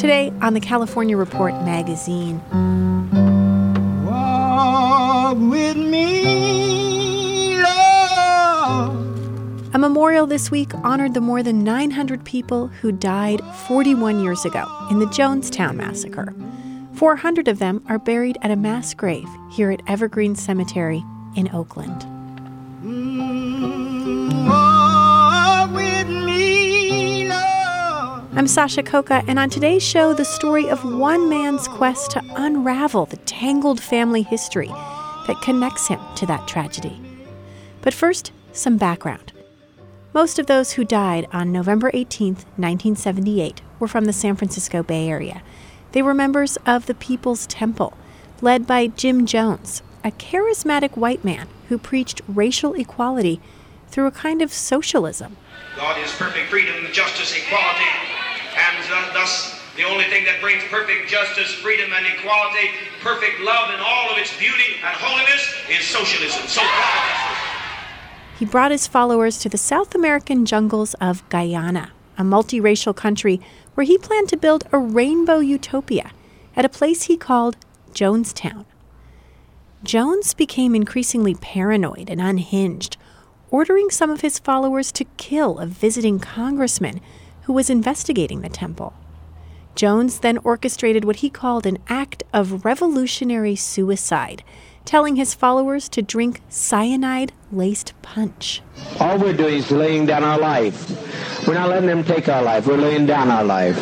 Today on the California Report magazine. Walk with me, Lord. A memorial this week honored the more than 900 people who died 41 years ago in the Jonestown Massacre. 400 of them are buried at a mass grave here at Evergreen Cemetery in Oakland. I'm Sasha Khokha, and on today's show, the story of one man's quest to unravel the tangled family history that connects him to that tragedy. But first, some background. Most of those who died on November 18, 1978, were from the San Francisco Bay Area. They were members of the People's Temple, led by Jim Jones, a charismatic white man who preached racial equality through a kind of socialism. God is perfect freedom, justice, equality, and uh, thus the only thing that brings perfect justice, freedom, and equality, perfect love in all of its beauty and holiness is socialism. So he brought his followers to the South American jungles of Guyana, a multiracial country where he planned to build a rainbow utopia at a place he called Jonestown. Jones became increasingly paranoid and unhinged, ordering some of his followers to kill a visiting congressman who was investigating the temple. Jones then orchestrated what he called an act of revolutionary suicide, telling his followers to drink cyanide laced punch. All we're doing is laying down our life. We're not letting them take our life, we're laying down our life.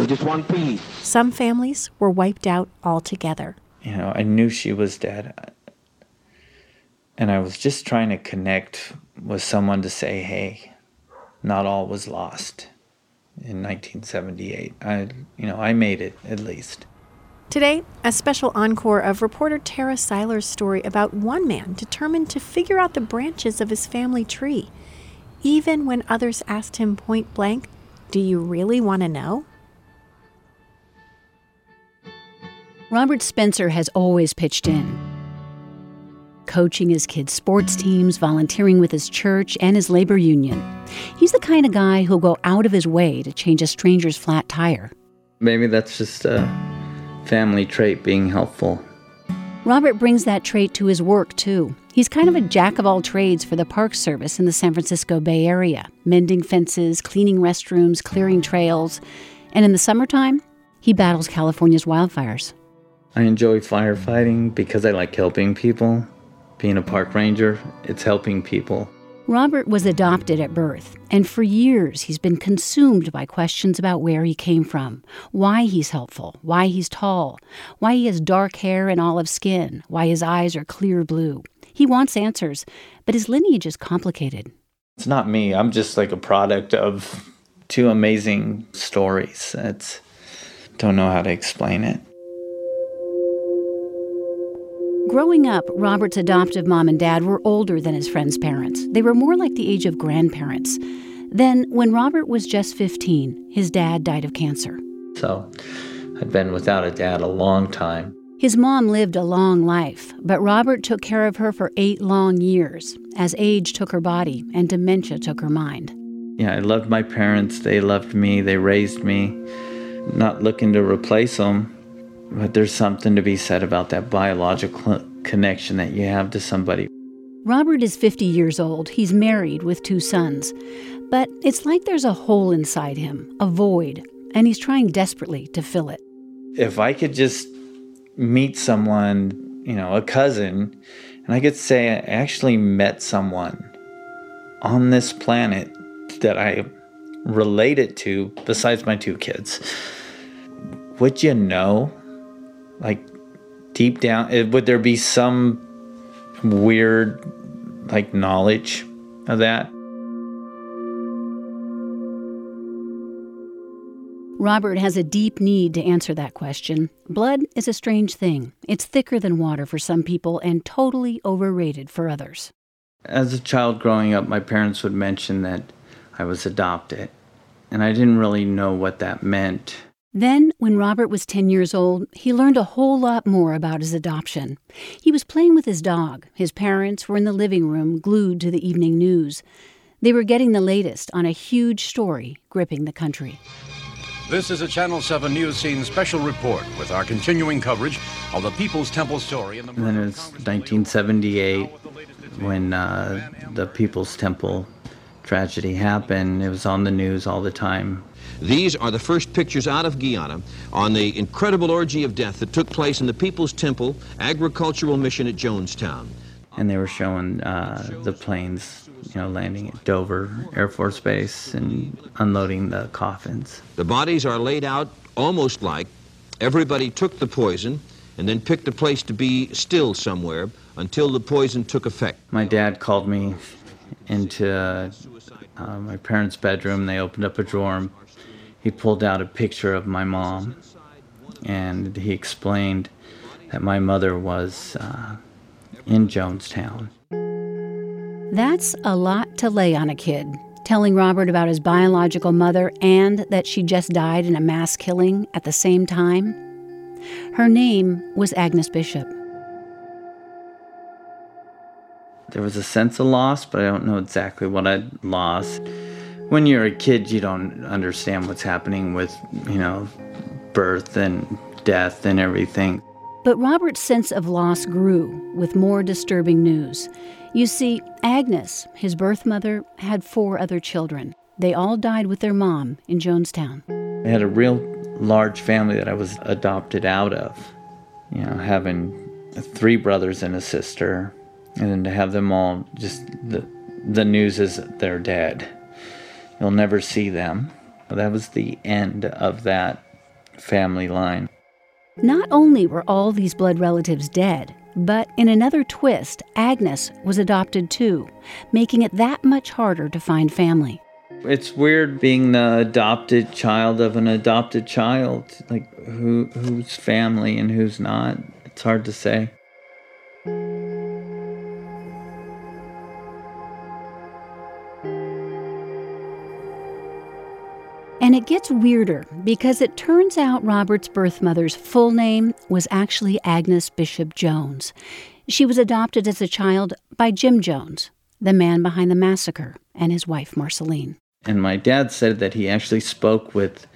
We just want peace. Some families were wiped out altogether. You know, I knew she was dead. And I was just trying to connect with someone to say, hey, not all was lost in 1978. I, you know, I made it at least. Today, a special encore of reporter Tara Siler's story about one man determined to figure out the branches of his family tree, even when others asked him point blank, Do you really want to know? Robert Spencer has always pitched in coaching his kids' sports teams, volunteering with his church and his labor union. He's the kind of guy who'll go out of his way to change a stranger's flat tire. Maybe that's just a family trait being helpful. Robert brings that trait to his work, too. He's kind of a jack of all trades for the Park Service in the San Francisco Bay Area, mending fences, cleaning restrooms, clearing trails. And in the summertime, he battles California's wildfires. I enjoy firefighting because I like helping people being a park ranger, it's helping people. Robert was adopted at birth, and for years he's been consumed by questions about where he came from, why he's helpful, why he's tall, why he has dark hair and olive skin, why his eyes are clear blue. He wants answers, but his lineage is complicated. It's not me. I'm just like a product of two amazing stories. It's don't know how to explain it. Growing up, Robert's adoptive mom and dad were older than his friend's parents. They were more like the age of grandparents. Then, when Robert was just 15, his dad died of cancer. So, I'd been without a dad a long time. His mom lived a long life, but Robert took care of her for eight long years as age took her body and dementia took her mind. Yeah, I loved my parents. They loved me. They raised me. Not looking to replace them, but there's something to be said about that biological connection that you have to somebody. Robert is 50 years old. He's married with two sons. But it's like there's a hole inside him, a void, and he's trying desperately to fill it. If I could just meet someone, you know, a cousin, and I could say I actually met someone on this planet that I related to besides my two kids, would you know? Like deep down, would there be some weird, like, knowledge of that? Robert has a deep need to answer that question. Blood is a strange thing. It's thicker than water for some people and totally overrated for others. As a child growing up, my parents would mention that I was adopted, and I didn't really know what that meant. Then, when Robert was 10 years old, he learned a whole lot more about his adoption. He was playing with his dog. His parents were in the living room, glued to the evening news. They were getting the latest on a huge story gripping the country. This is a Channel 7 News Scene special report with our continuing coverage of the People's Temple story. And then it was 1978 when uh, the People's Temple tragedy happened. It was on the news all the time. These are the first pictures out of Guyana on the incredible orgy of death that took place in the People's Temple agricultural mission at Jonestown. And they were showing uh, the planes you know, landing at Dover Air Force Base and unloading the coffins. The bodies are laid out almost like everybody took the poison and then picked a place to be still somewhere until the poison took effect. My dad called me into uh, my parents' bedroom. They opened up a drawer. And he pulled out a picture of my mom, and he explained that my mother was uh, in Jonestown. That's a lot to lay on a kid, telling Robert about his biological mother and that she just died in a mass killing at the same time. Her name was Agnes Bishop. There was a sense of loss, but I don't know exactly what I lost. When you're a kid, you don't understand what's happening with, you know, birth and death and everything. But Robert's sense of loss grew with more disturbing news. You see, Agnes, his birth mother, had four other children. They all died with their mom in Jonestown. I had a real large family that I was adopted out of. You know, having three brothers and a sister, and then to have them all just the the news is they're dead. You'll never see them. That was the end of that family line. Not only were all these blood relatives dead, but in another twist, Agnes was adopted too, making it that much harder to find family. It's weird being the adopted child of an adopted child. Like who who's family and who's not. It's hard to say. And it gets weirder because it turns out Robert's birth mother's full name was actually Agnes Bishop Jones. She was adopted as a child by Jim Jones, the man behind the massacre, and his wife Marceline. And my dad said that he actually spoke with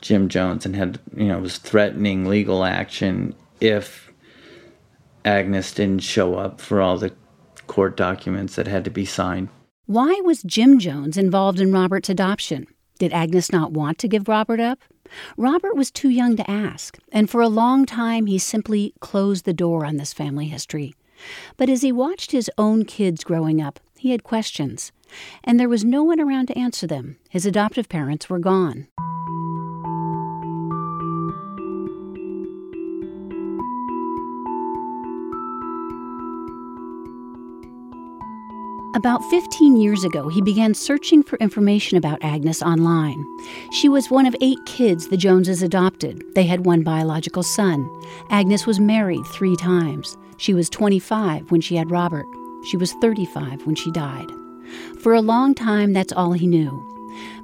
Jim Jones and had, you know, was threatening legal action if Agnes didn't show up for all the court documents that had to be signed. Why was Jim Jones involved in Robert's adoption? Did Agnes not want to give Robert up? Robert was too young to ask, and for a long time he simply closed the door on this family history. But as he watched his own kids growing up, he had questions, and there was no one around to answer them. His adoptive parents were gone. About 15 years ago, he began searching for information about Agnes online. She was one of eight kids the Joneses adopted. They had one biological son. Agnes was married three times. She was 25 when she had Robert. She was 35 when she died. For a long time, that's all he knew.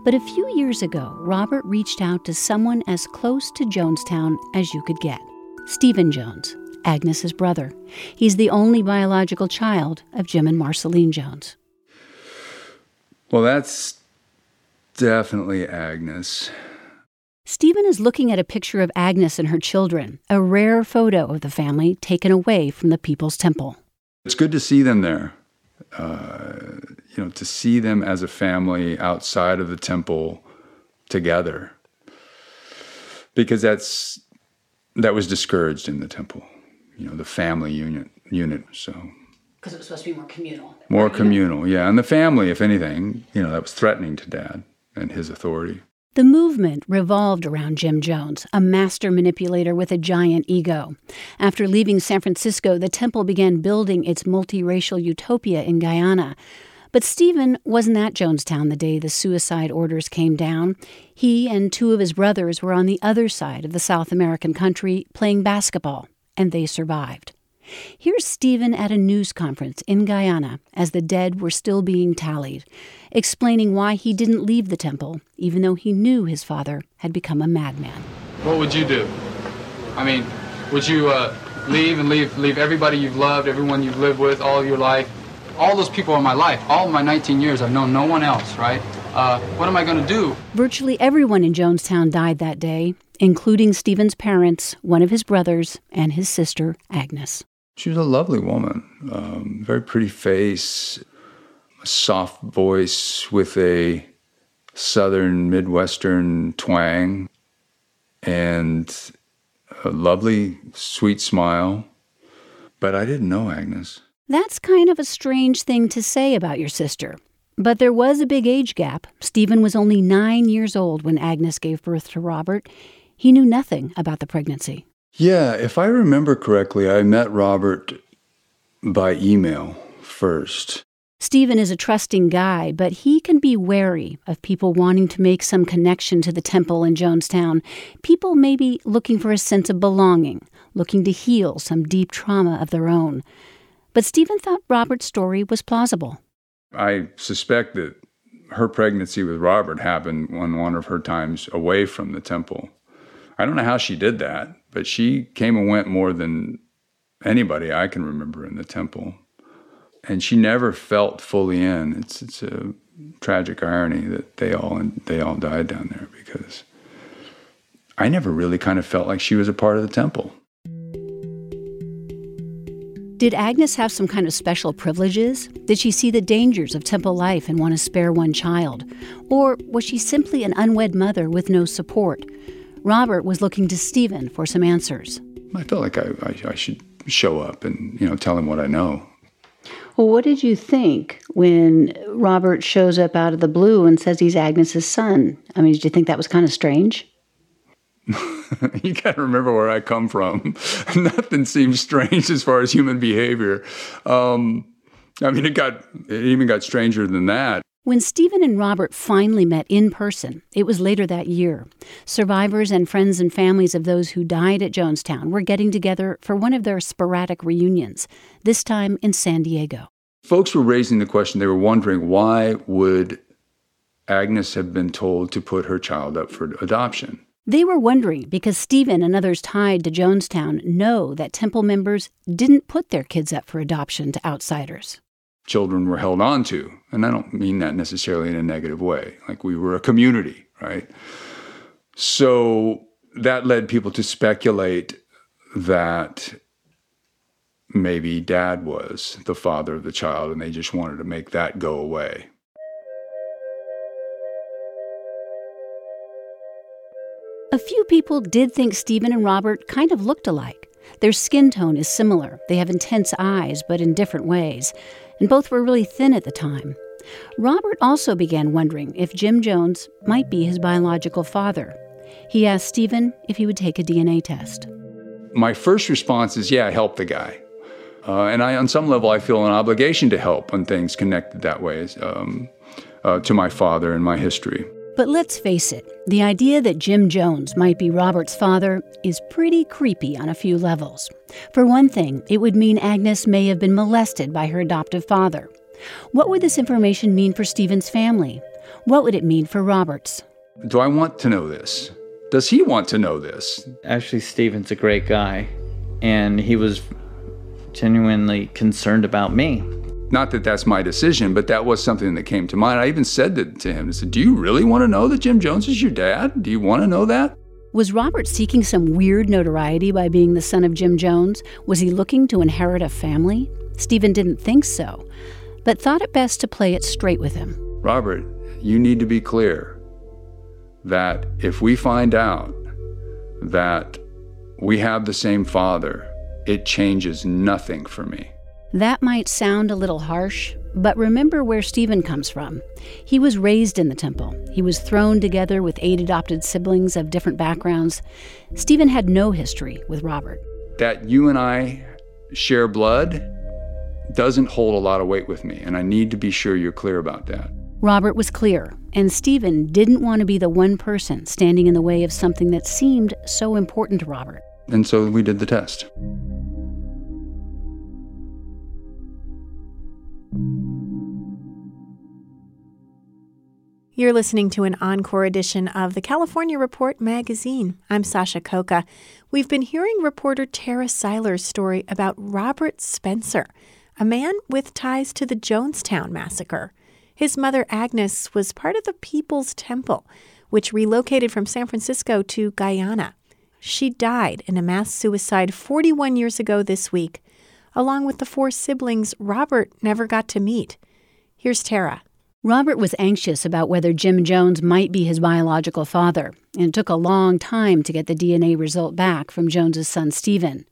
But a few years ago, Robert reached out to someone as close to Jonestown as you could get Stephen Jones. Agnes's brother. He's the only biological child of Jim and Marceline Jones. Well, that's definitely Agnes. Stephen is looking at a picture of Agnes and her children, a rare photo of the family taken away from the People's Temple. It's good to see them there. Uh, you know, to see them as a family outside of the temple together. Because that's that was discouraged in the temple, you know, the family unit unit. So because it was supposed to be more communal. More communal, yeah. And the family, if anything, you know, that was threatening to dad and his authority. The movement revolved around Jim Jones, a master manipulator with a giant ego. After leaving San Francisco, the temple began building its multiracial utopia in Guyana. But Stephen wasn't at Jonestown the day the suicide orders came down. He and two of his brothers were on the other side of the South American country playing basketball, and they survived. Here's Stephen at a news conference in Guyana as the dead were still being tallied, explaining why he didn't leave the temple, even though he knew his father had become a madman. What would you do? I mean, would you uh, leave and leave leave everybody you've loved, everyone you've lived with all your life? All those people in my life. All my 19 years, I've known no one else, right? Uh, what am I going to do? Virtually everyone in Jonestown died that day, including Stephen's parents, one of his brothers, and his sister, Agnes. She was a lovely woman, um, very pretty face, a soft voice with a southern Midwestern twang, and a lovely, sweet smile. But I didn't know Agnes. That's kind of a strange thing to say about your sister. But there was a big age gap. Stephen was only nine years old when Agnes gave birth to Robert. He knew nothing about the pregnancy. Yeah, if I remember correctly, I met Robert by email first. Stephen is a trusting guy, but he can be wary of people wanting to make some connection to the temple in Jonestown. People may be looking for a sense of belonging, looking to heal some deep trauma of their own. But Stephen thought Robert's story was plausible. I suspect that her pregnancy with Robert happened on one of her times away from the temple. I don't know how she did that, but she came and went more than anybody I can remember in the temple. And she never felt fully in. It's it's a tragic irony that they all they all died down there because I never really kind of felt like she was a part of the temple. Did Agnes have some kind of special privileges? Did she see the dangers of temple life and want to spare one child? Or was she simply an unwed mother with no support? Robert was looking to Stephen for some answers. I felt like I, I, I should show up and you know tell him what I know. Well, what did you think when Robert shows up out of the blue and says he's Agnes's son? I mean, did you think that was kind of strange? you got to remember where I come from. Nothing seems strange as far as human behavior. Um, I mean, it got it even got stranger than that. When Stephen and Robert finally met in person, it was later that year. Survivors and friends and families of those who died at Jonestown were getting together for one of their sporadic reunions, this time in San Diego. Folks were raising the question, they were wondering why would Agnes have been told to put her child up for adoption? They were wondering because Stephen and others tied to Jonestown know that temple members didn't put their kids up for adoption to outsiders children were held on to. And I don't mean that necessarily in a negative way. Like we were a community, right? So that led people to speculate that maybe dad was the father of the child and they just wanted to make that go away. A few people did think Stephen and Robert kind of looked alike. Their skin tone is similar. They have intense eyes, but in different ways and both were really thin at the time. Robert also began wondering if Jim Jones might be his biological father. He asked Stephen if he would take a DNA test. My first response is, yeah, help the guy. Uh, and I, on some level, I feel an obligation to help when things connected that way um, uh, to my father and my history. But let's face it, the idea that Jim Jones might be Robert's father is pretty creepy on a few levels. For one thing, it would mean Agnes may have been molested by her adoptive father. What would this information mean for Stephen's family? What would it mean for Robert's? Do I want to know this? Does he want to know this? Actually, Stephen's a great guy, and he was genuinely concerned about me. Not that that's my decision, but that was something that came to mind. I even said that to him. I said, Do you really want to know that Jim Jones is your dad? Do you want to know that? Was Robert seeking some weird notoriety by being the son of Jim Jones? Was he looking to inherit a family? Stephen didn't think so. but thought it best to play it straight with him. Robert, you need to be clear that if we find out that we have the same father, it changes nothing for me. That might sound a little harsh, but remember where Stephen comes from. He was raised in the temple. He was thrown together with eight adopted siblings of different backgrounds. Stephen had no history with Robert. That you and I share blood doesn't hold a lot of weight with me, and I need to be sure you're clear about that. Robert was clear, and Stephen didn't want to be the one person standing in the way of something that seemed so important to Robert. And so we did the test. You're listening to an encore edition of the California Report magazine. I'm Sasha Khokha. We've been hearing reporter Tara Siler's story about Robert Spencer, a man with ties to the Jonestown massacre. His mother, Agnes, was part of the People's Temple, which relocated from San Francisco to Guyana. She died in a mass suicide 41 years ago this week, along with the four siblings Robert never got to meet. Here's Tara. Robert was anxious about whether Jim Jones might be his biological father, and it took a long time to get the DNA result back from Jones's son Stephen.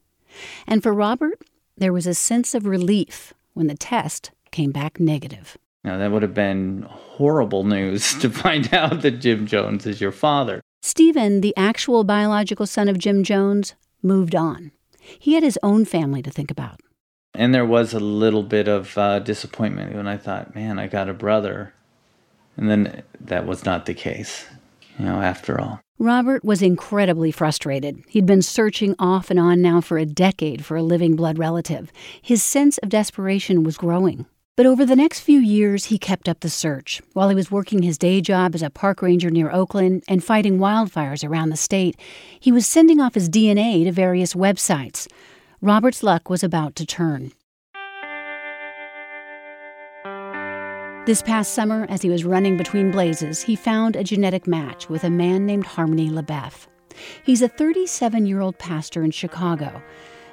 And for Robert, there was a sense of relief when the test came back negative. Now, that would have been horrible news to find out that Jim Jones is your father. Stephen, the actual biological son of Jim Jones, moved on. He had his own family to think about. And there was a little bit of uh, disappointment when I thought, man, I got a brother. And then that was not the case, you know, after all. Robert was incredibly frustrated. He'd been searching off and on now for a decade for a living blood relative. His sense of desperation was growing. But over the next few years, he kept up the search. While he was working his day job as a park ranger near Oakland and fighting wildfires around the state, he was sending off his DNA to various websites. Robert's luck was about to turn. This past summer, as he was running between blazes, he found a genetic match with a man named Harmony LeBeff. He's a 37 year old pastor in Chicago,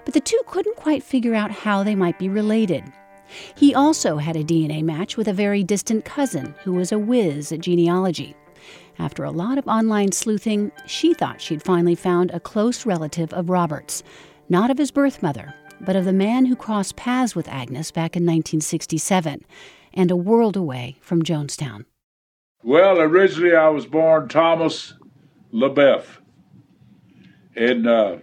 but the two couldn't quite figure out how they might be related. He also had a DNA match with a very distant cousin who was a whiz at genealogy. After a lot of online sleuthing, she thought she'd finally found a close relative of Robert's, not of his birth mother, but of the man who crossed paths with Agnes back in 1967 and a world away from Jonestown. Well, originally I was born Thomas LaBeff in uh,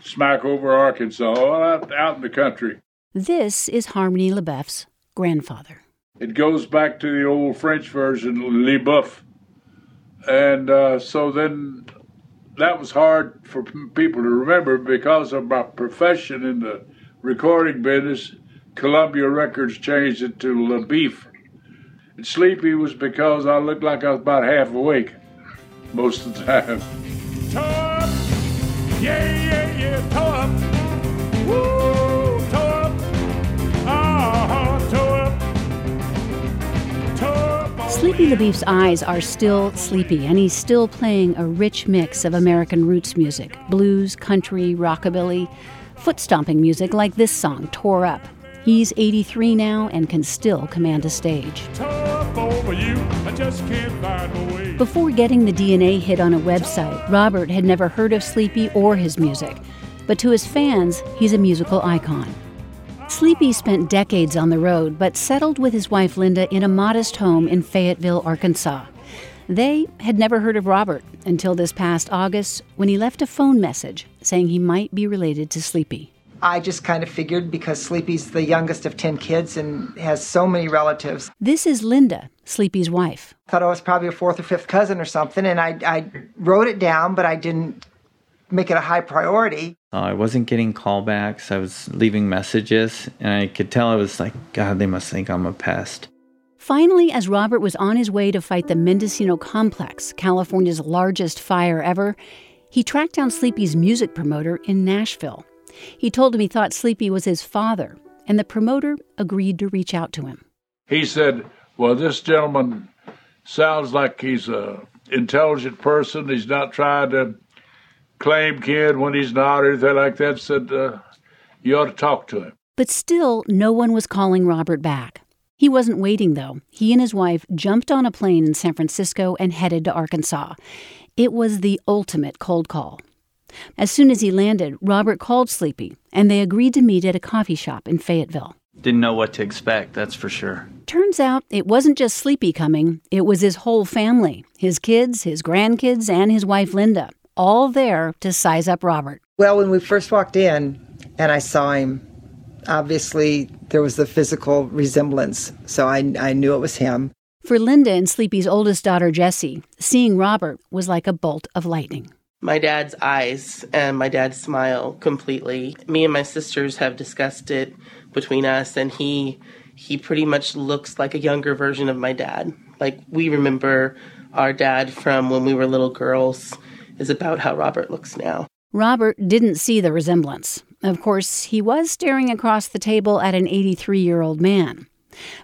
Smackover, Arkansas, out, out in the country. This is Harmony LeBeff's grandfather. It goes back to the old French version, LeBeuf. And uh, so then that was hard for people to remember because of my profession in the recording business. Columbia Records changed it to LaBeef. And sleepy was because I looked like I was about half awake most of the time. Yeah, yeah, yeah. Woo, Sleepy LaBeef's eyes are still sleepy, and he's still playing a rich mix of American roots music blues, country, rockabilly, foot stomping music like this song, Tore Up. He's 83 now and can still command a stage. You, Before getting the DNA hit on a website, Robert had never heard of Sleepy or his music. But to his fans, he's a musical icon. Sleepy spent decades on the road, but settled with his wife Linda in a modest home in Fayetteville, Arkansas. They had never heard of Robert until this past August when he left a phone message saying he might be related to Sleepy. I just kind of figured because Sleepy's the youngest of 10 kids and has so many relatives. This is Linda, Sleepy's wife. I Thought I was probably a fourth or fifth cousin or something, and I, I wrote it down, but I didn't make it a high priority. Uh, I wasn't getting callbacks. I was leaving messages, and I could tell I was like, God, they must think I'm a pest. Finally, as Robert was on his way to fight the Mendocino Complex, California's largest fire ever, he tracked down Sleepy's music promoter in Nashville. He told him he thought Sleepy was his father, and the promoter agreed to reach out to him. He said, Well, this gentleman sounds like he's a intelligent person. He's not trying to claim kid when he's not or anything like that. Said, uh, You ought to talk to him. But still, no one was calling Robert back. He wasn't waiting, though. He and his wife jumped on a plane in San Francisco and headed to Arkansas. It was the ultimate cold call. As soon as he landed, Robert called Sleepy, and they agreed to meet at a coffee shop in Fayetteville. Didn't know what to expect, that's for sure. Turns out it wasn't just Sleepy coming, it was his whole family his kids, his grandkids, and his wife Linda, all there to size up Robert. Well, when we first walked in and I saw him, obviously there was the physical resemblance, so I, I knew it was him. For Linda and Sleepy's oldest daughter, Jessie, seeing Robert was like a bolt of lightning. My dad's eyes and my dad's smile completely. Me and my sisters have discussed it between us, and he he pretty much looks like a younger version of my dad. Like we remember our dad from when we were little girls is about how Robert looks now. Robert didn't see the resemblance. Of course, he was staring across the table at an 83 year old man.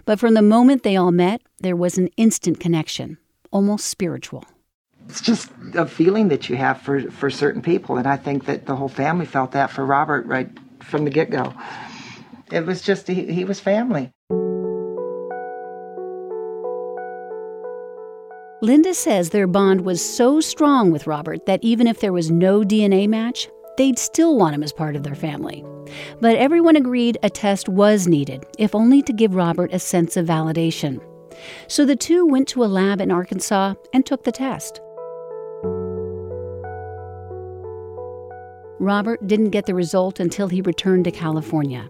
But from the moment they all met, there was an instant connection, almost spiritual. It's just a feeling that you have for, for certain people, and I think that the whole family felt that for Robert right from the get go. It was just, he, he was family. Linda says their bond was so strong with Robert that even if there was no DNA match, they'd still want him as part of their family. But everyone agreed a test was needed, if only to give Robert a sense of validation. So the two went to a lab in Arkansas and took the test. Robert didn't get the result until he returned to California.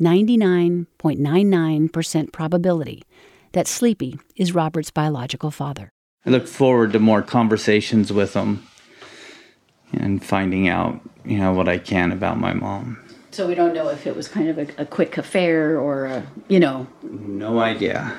99.99% probability that Sleepy is Robert's biological father. I look forward to more conversations with him and finding out, you know, what I can about my mom. So we don't know if it was kind of a, a quick affair or, a, you know. No idea.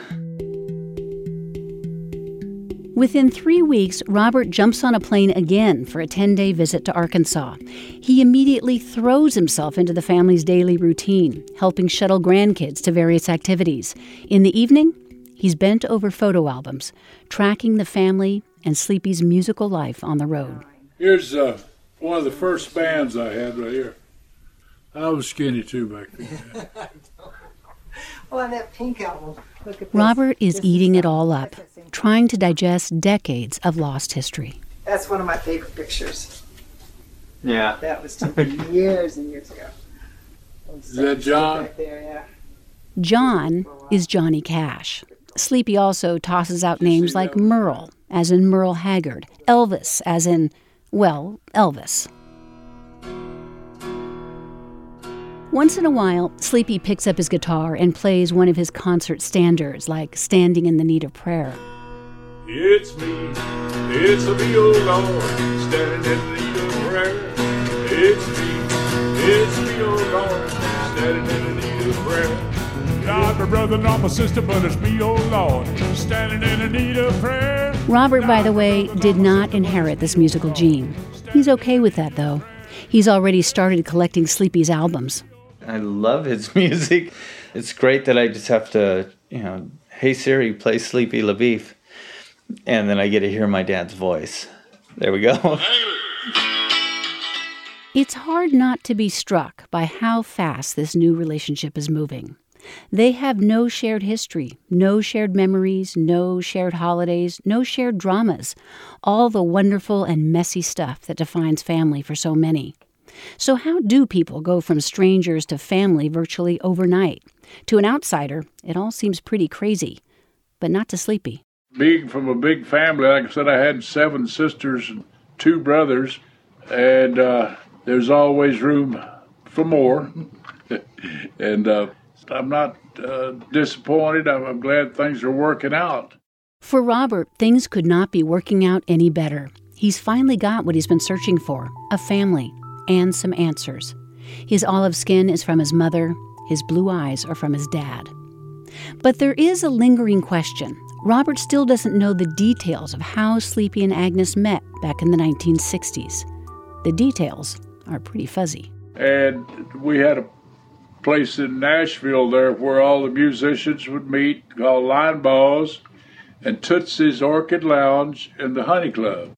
Within three weeks, Robert jumps on a plane again for a 10 day visit to Arkansas. He immediately throws himself into the family's daily routine, helping shuttle grandkids to various activities. In the evening, he's bent over photo albums, tracking the family and Sleepy's musical life on the road. Here's uh, one of the first bands I had right here. I was skinny too back then. well, on that pink album, look at this. Robert is eating it all up, trying to digest decades of lost history. That's one of my favorite pictures. Yeah. That was taken years and years ago. Is that John? Back there, yeah. John is Johnny Cash. Sleepy also tosses out names like Merle, as in Merle Haggard, Elvis, as in, well, Elvis. Once in a while, Sleepy picks up his guitar and plays one of his concert standards, like Standing in the Need of Prayer. It's me, it's a me, oh Lord, standing in brother, not my sister, but it's me, oh Lord, standing in the need of prayer. Robert, by the way, did not inherit this musical gene. He's okay with that, though. He's already started collecting Sleepy's albums. I love his music. It's great that I just have to, you know, hey Siri, play Sleepy LaBeef. And then I get to hear my dad's voice. There we go. It's hard not to be struck by how fast this new relationship is moving. They have no shared history, no shared memories, no shared holidays, no shared dramas, all the wonderful and messy stuff that defines family for so many. So, how do people go from strangers to family virtually overnight? To an outsider, it all seems pretty crazy, but not to Sleepy. Being from a big family, like I said, I had seven sisters and two brothers, and uh, there's always room for more. and uh, I'm not uh, disappointed. I'm, I'm glad things are working out. For Robert, things could not be working out any better. He's finally got what he's been searching for a family and some answers. His olive skin is from his mother, his blue eyes are from his dad. But there is a lingering question. Robert still doesn't know the details of how Sleepy and Agnes met back in the 1960s. The details are pretty fuzzy. And we had a place in Nashville there where all the musicians would meet called Linebaugh's and Tootsie's Orchid Lounge and the Honey Club.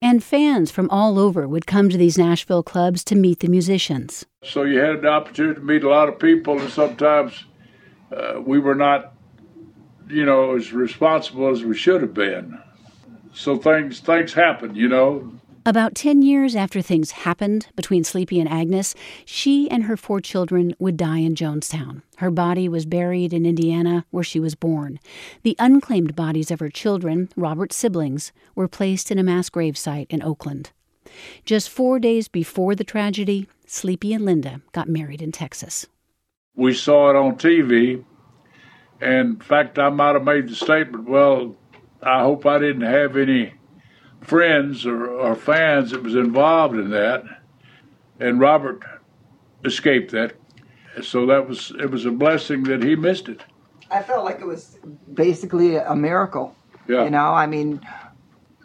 And fans from all over would come to these Nashville clubs to meet the musicians. So you had an opportunity to meet a lot of people, and sometimes uh, we were not, you know, as responsible as we should have been. So things things happen, you know. About 10 years after things happened between Sleepy and Agnes, she and her four children would die in Jonestown. Her body was buried in Indiana, where she was born. The unclaimed bodies of her children, Robert's siblings, were placed in a mass gravesite in Oakland. Just four days before the tragedy, Sleepy and Linda got married in Texas. We saw it on TV, and in fact, I might have made the statement, well, I hope I didn't have any friends or, or fans that was involved in that, and Robert escaped that. So that was it was a blessing that he missed it. I felt like it was basically a miracle. Yeah. You know, I mean,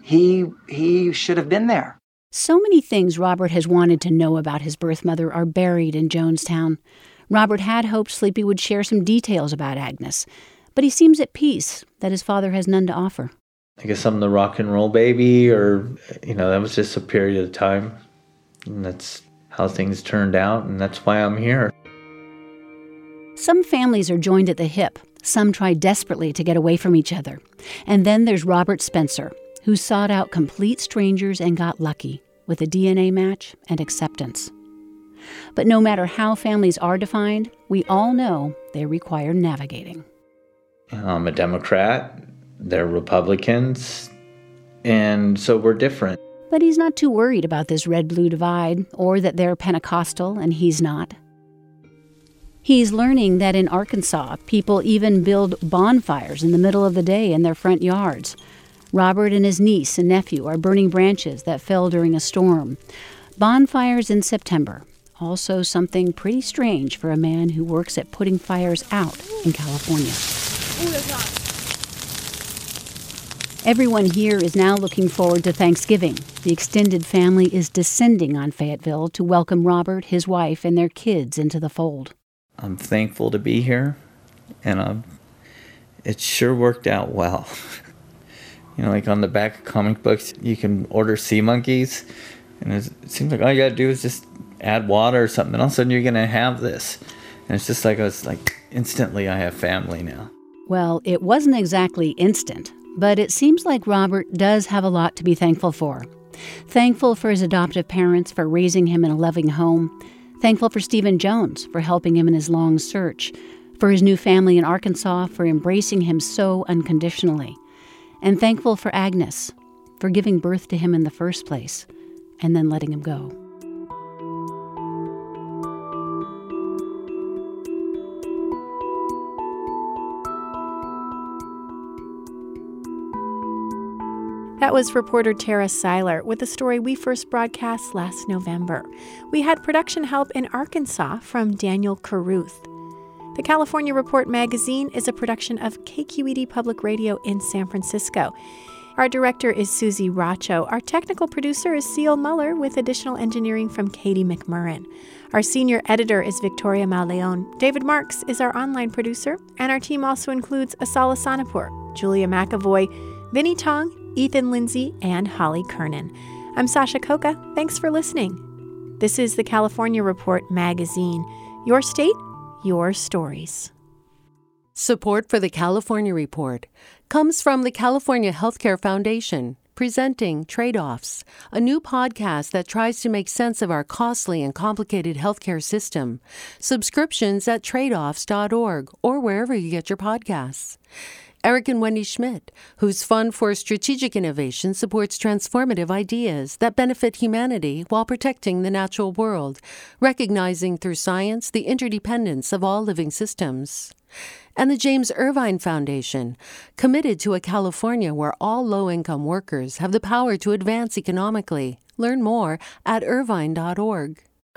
he he should have been there. So many things Robert has wanted to know about his birth mother are buried in Jonestown. Robert had hoped Sleepy would share some details about Agnes, but he seems at peace that his father has none to offer. I guess I'm the rock and roll baby, or, you know, that was just a period of time. And that's how things turned out, and that's why I'm here. Some families are joined at the hip, some try desperately to get away from each other. And then there's Robert Spencer, who sought out complete strangers and got lucky with a DNA match and acceptance. But no matter how families are defined, we all know they require navigating. I'm a Democrat, they're Republicans, and so we're different. But he's not too worried about this red blue divide or that they're Pentecostal and he's not. He's learning that in Arkansas, people even build bonfires in the middle of the day in their front yards. Robert and his niece and nephew are burning branches that fell during a storm. Bonfires in September, also something pretty strange for a man who works at putting fires out in California. Everyone here is now looking forward to Thanksgiving. The extended family is descending on Fayetteville to welcome Robert, his wife, and their kids into the fold. I'm thankful to be here, and I'm, it sure worked out well. you know, like on the back of comic books, you can order sea monkeys, and it seems like all you gotta do is just add water or something, and all of a sudden you're gonna have this. And it's just like I was like instantly, I have family now. Well, it wasn't exactly instant, but it seems like Robert does have a lot to be thankful for. Thankful for his adoptive parents for raising him in a loving home. Thankful for Stephen Jones for helping him in his long search. For his new family in Arkansas for embracing him so unconditionally. And thankful for Agnes for giving birth to him in the first place and then letting him go. That was reporter Tara Siler with a story we first broadcast last November. We had production help in Arkansas from Daniel Caruth. The California Report magazine is a production of KQED Public Radio in San Francisco. Our director is Susie Racho. Our technical producer is Seal Muller with additional engineering from Katie McMurran. Our senior editor is Victoria Mauleon. David Marks is our online producer, and our team also includes Asal Ehsanipour, Julia McEvoy, Vinnee Tong, Ethan Lindsey, and Holly Kernan. I'm Sasha Khokha. Thanks for listening. This is the California Report magazine. Your state, your stories. Support for the California Report comes from the California Healthcare Foundation, presenting Trade Offs, a new podcast that tries to make sense of our costly and complicated healthcare system. Subscriptions at tradeoffs.org or wherever you get your podcasts. Eric and Wendy Schmidt, whose Fund for Strategic Innovation supports transformative ideas that benefit humanity while protecting the natural world, recognizing through science the interdependence of all living systems. And the James Irvine Foundation, committed to a California where all low income workers have the power to advance economically. Learn more at irvine.org.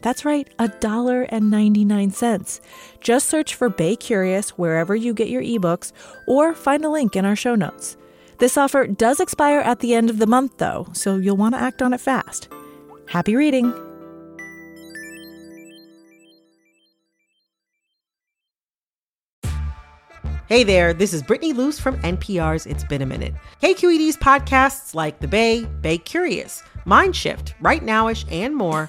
That's right, $1.99. Just search for Bay Curious wherever you get your ebooks or find a link in our show notes. This offer does expire at the end of the month, though, so you'll want to act on it fast. Happy reading! Hey there, this is Brittany Luce from NPR's It's Been a Minute. KQED's podcasts like The Bay, Bay Curious, Mindshift, Right Nowish, and more